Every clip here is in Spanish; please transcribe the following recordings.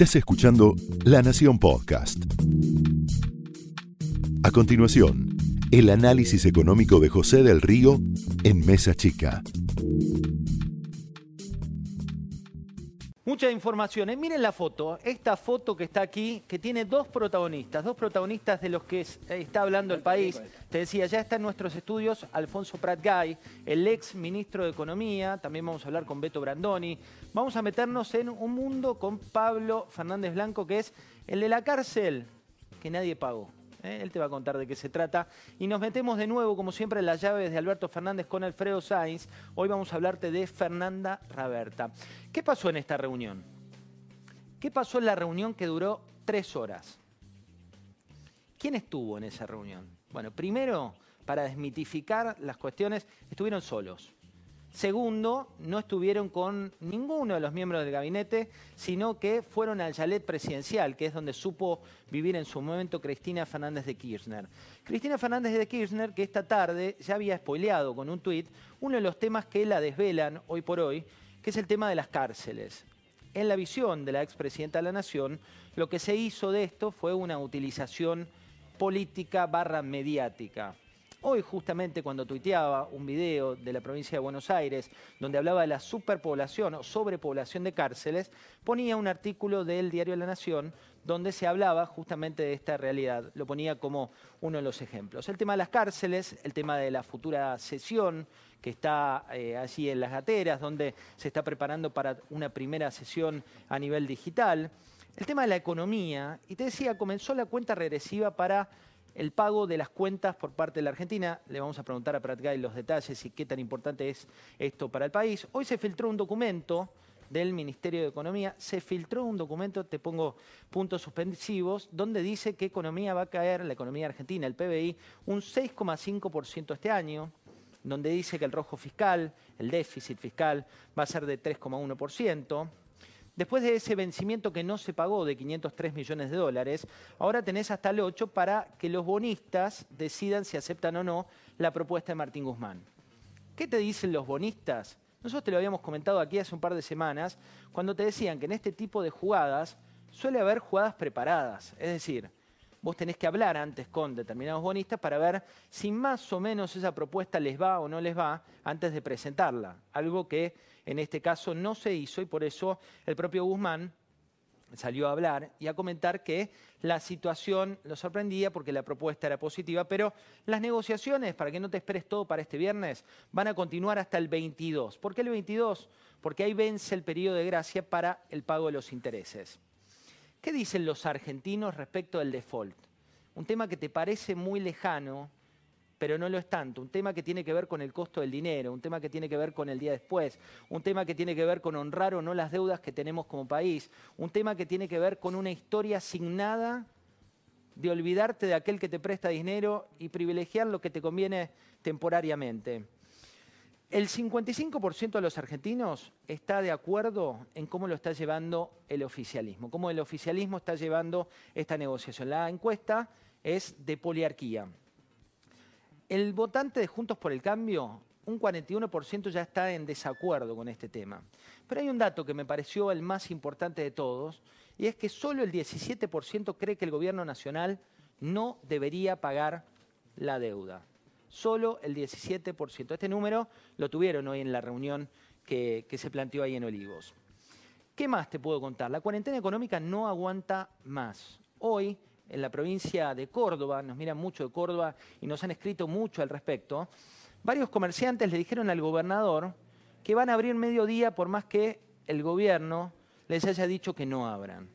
Estás escuchando La Nación Podcast. A continuación, el análisis económico de José del Río en Mesa Chica. Muchas informaciones. Miren la foto, esta foto que está aquí, que tiene dos protagonistas, dos protagonistas de los que está hablando el país. Te decía, ya está en nuestros estudios Alfonso Pratgay, el ex ministro de Economía, también vamos a hablar con Beto Brandoni. Vamos a meternos en un mundo con Pablo Fernández Blanco, que es el de la cárcel que nadie pagó. ¿Eh? Él te va a contar de qué se trata. Y nos metemos de nuevo, como siempre, en las llaves de Alberto Fernández con Alfredo Sainz. Hoy vamos a hablarte de Fernanda Raberta. ¿Qué pasó en esta reunión? ¿Qué pasó en la reunión que duró tres horas? ¿Quién estuvo en esa reunión? Bueno, primero, para desmitificar las cuestiones, estuvieron solos. Segundo, no estuvieron con ninguno de los miembros del gabinete, sino que fueron al chalet presidencial, que es donde supo vivir en su momento Cristina Fernández de Kirchner. Cristina Fernández de Kirchner, que esta tarde ya había spoileado con un tuit uno de los temas que la desvelan hoy por hoy, que es el tema de las cárceles. En la visión de la expresidenta de la Nación, lo que se hizo de esto fue una utilización política barra mediática. Hoy justamente cuando tuiteaba un video de la provincia de Buenos Aires donde hablaba de la superpoblación o sobrepoblación de cárceles, ponía un artículo del diario La Nación donde se hablaba justamente de esta realidad. Lo ponía como uno de los ejemplos. El tema de las cárceles, el tema de la futura sesión que está eh, allí en las gateras, donde se está preparando para una primera sesión a nivel digital. El tema de la economía, y te decía, comenzó la cuenta regresiva para el pago de las cuentas por parte de la Argentina. Le vamos a preguntar a Pratgay los detalles y qué tan importante es esto para el país. Hoy se filtró un documento del Ministerio de Economía, se filtró un documento, te pongo puntos suspensivos, donde dice que economía va a caer, la economía argentina, el PBI, un 6,5% este año, donde dice que el rojo fiscal, el déficit fiscal, va a ser de 3,1%. Después de ese vencimiento que no se pagó de 503 millones de dólares, ahora tenés hasta el 8 para que los bonistas decidan si aceptan o no la propuesta de Martín Guzmán. ¿Qué te dicen los bonistas? Nosotros te lo habíamos comentado aquí hace un par de semanas, cuando te decían que en este tipo de jugadas suele haber jugadas preparadas. Es decir, vos tenés que hablar antes con determinados bonistas para ver si más o menos esa propuesta les va o no les va antes de presentarla. Algo que en este caso no se hizo y por eso el propio Guzmán salió a hablar y a comentar que la situación lo sorprendía porque la propuesta era positiva, pero las negociaciones, para que no te esperes todo para este viernes, van a continuar hasta el 22. ¿Por qué el 22? Porque ahí vence el periodo de gracia para el pago de los intereses. ¿Qué dicen los argentinos respecto del default? Un tema que te parece muy lejano, pero no lo es tanto. Un tema que tiene que ver con el costo del dinero, un tema que tiene que ver con el día después, un tema que tiene que ver con honrar o no las deudas que tenemos como país, un tema que tiene que ver con una historia asignada de olvidarte de aquel que te presta dinero y privilegiar lo que te conviene temporariamente. El 55% de los argentinos está de acuerdo en cómo lo está llevando el oficialismo, cómo el oficialismo está llevando esta negociación. La encuesta es de poliarquía. El votante de Juntos por el Cambio, un 41% ya está en desacuerdo con este tema. Pero hay un dato que me pareció el más importante de todos, y es que solo el 17% cree que el gobierno nacional no debería pagar la deuda. Solo el 17%. Este número lo tuvieron hoy en la reunión que, se planteó ahí en Olivos. ¿Qué más te puedo contar? La cuarentena económica no aguanta más. Hoy en la provincia de Córdoba, nos miran mucho de Córdoba y nos han escrito mucho al respecto, varios comerciantes le dijeron al gobernador que van a abrir mediodía por más que el gobierno les haya dicho que no abran.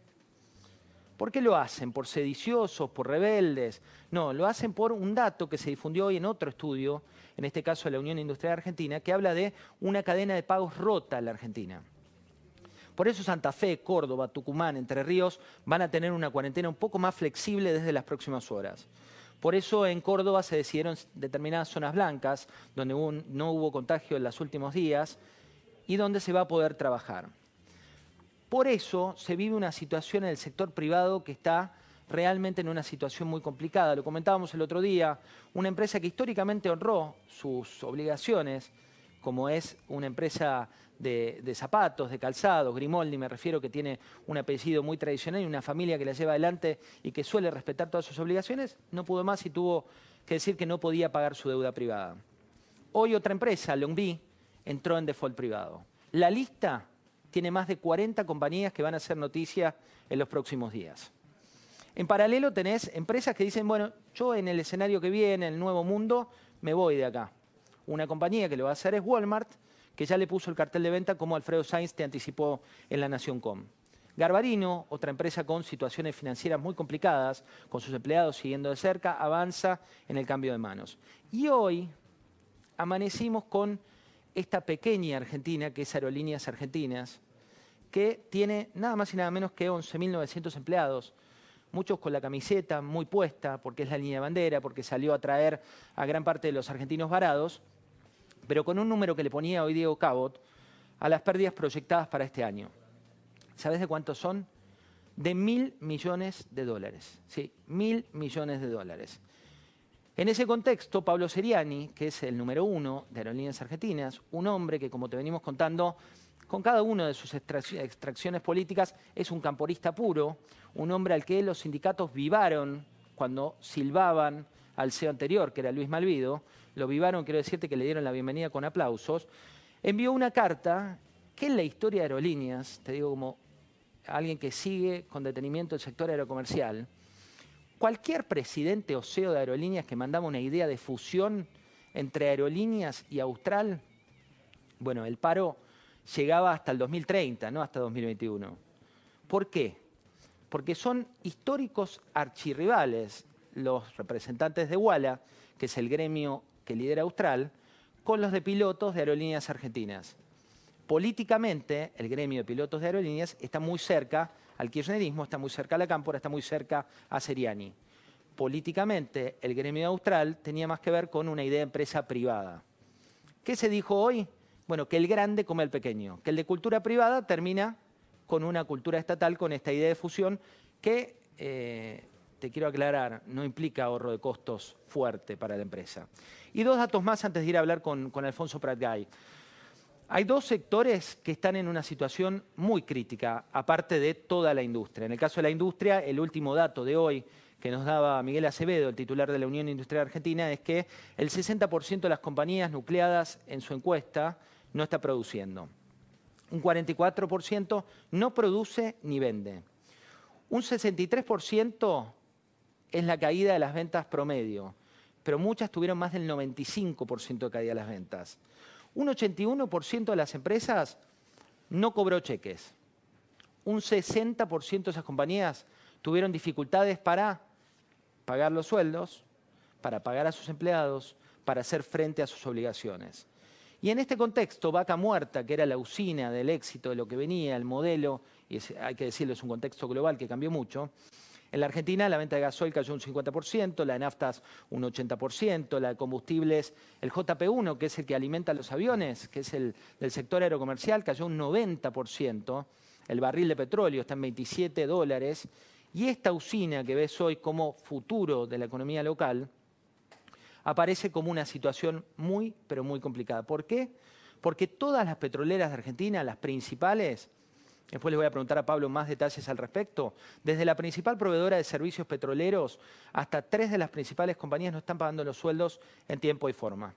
¿Por qué lo hacen? ¿Por sediciosos? ¿Por rebeldes? No, lo hacen por un dato que se difundió hoy en otro estudio, en este caso de la Unión Industrial Argentina, que habla de una cadena de pagos rota en la Argentina. Por eso Santa Fe, Córdoba, Tucumán, Entre Ríos van a tener una cuarentena un poco más flexible desde las próximas horas. Por eso en Córdoba se decidieron determinadas zonas blancas, donde no hubo contagio en los últimos días y donde se va a poder trabajar. Por eso se vive una situación en el sector privado que está realmente en una situación muy complicada. Lo comentábamos el otro día, una empresa que históricamente honró sus obligaciones, como es una empresa de, zapatos, de calzados, Grimoldi me refiero, que tiene un apellido muy tradicional y una familia que la lleva adelante y que suele respetar todas sus obligaciones, no pudo más y tuvo que decir que no podía pagar su deuda privada. Hoy otra empresa, Longby, entró en default privado. La lista tiene más de 40 compañías que van a hacer noticia en los próximos días. En paralelo tenés empresas que dicen, bueno, yo en el escenario que viene, en el nuevo mundo, me voy de acá. Una compañía que lo va a hacer es Walmart, que ya le puso el cartel de venta como Alfredo Sainz te anticipó en la Nación Com. Garbarino, otra empresa con situaciones financieras muy complicadas, con sus empleados siguiendo de cerca, avanza en el cambio de manos. Y hoy amanecimos con esta pequeña Argentina, que es Aerolíneas Argentinas, que tiene nada más y nada menos que 11.900 empleados, muchos con la camiseta muy puesta, porque es la línea de bandera, porque salió a traer a gran parte de los argentinos varados, pero con un número que le ponía hoy Diego Cabot a las pérdidas proyectadas para este año. ¿Sabes de cuántos son? De mil millones de dólares. Sí, mil millones de dólares. En ese contexto, Pablo Seriani, que es el número uno de Aerolíneas Argentinas, un hombre que, como te venimos contando, con cada una de sus extracciones políticas es un camporista puro, un hombre al que los sindicatos vivaron cuando silbaban al CEO anterior, que era Luis Malvido, lo vivaron, quiero decirte que le dieron la bienvenida con aplausos, envió una carta que en la historia de aerolíneas, te digo como alguien que sigue con detenimiento el sector aerocomercial, cualquier presidente o CEO de aerolíneas que mandaba una idea de fusión entre aerolíneas y Austral, bueno, el paro llegaba hasta el 2030, no hasta 2021. ¿Por qué? Porque son históricos archirrivales los representantes de WALA, que es el gremio que lidera Austral, con los de pilotos de aerolíneas argentinas. Políticamente, el gremio de pilotos de aerolíneas está muy cerca al kirchnerismo, está muy cerca a la Cámpora, está muy cerca a Seriani. Políticamente, el gremio de Austral tenía más que ver con una idea de empresa privada. ¿Qué se dijo hoy? Bueno, que el grande come al pequeño, que el de cultura privada termina con una cultura estatal, con esta idea de fusión que eh, te quiero aclarar, no implica ahorro de costos fuerte para la empresa. Y dos datos más antes de ir a hablar con, Alfonso Pratgay. Hay dos sectores que están en una situación muy crítica, aparte de toda la industria. En el caso de la industria, el último dato de hoy que nos daba Miguel Acevedo, el titular de la Unión Industrial Argentina, es que el 60% de las compañías nucleadas en su encuesta no está produciendo. Un 44% no produce ni vende. Un 63% es la caída de las ventas promedio, pero muchas tuvieron más del 95% de caída de las ventas. Un 81% de las empresas no cobró cheques. Un 60% de esas compañías tuvieron dificultades para pagar los sueldos, para pagar a sus empleados, para hacer frente a sus obligaciones. Y en este contexto, Vaca Muerta, que era la usina del éxito de lo que venía, el modelo, y hay que decirlo, es un contexto global que cambió mucho, en la Argentina la venta de gasoil cayó un 50%, la de naftas un 80%, la de combustibles, el JP1, que es el que alimenta los aviones, que es el del sector aerocomercial, cayó un 90%, el barril de petróleo está en 27 dólares, y esta usina que ves hoy como futuro de la economía local, aparece como una situación muy, pero muy complicada. ¿Por qué? Porque todas las petroleras de Argentina, las principales, Después les voy a preguntar a Pablo más detalles al respecto. Desde la principal proveedora de servicios petroleros hasta tres de las principales compañías no están pagando los sueldos en tiempo y forma.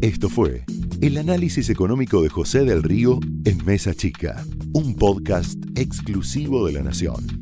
Esto fue el análisis económico de José del Río en Mesa Chica, un podcast exclusivo de la Nación.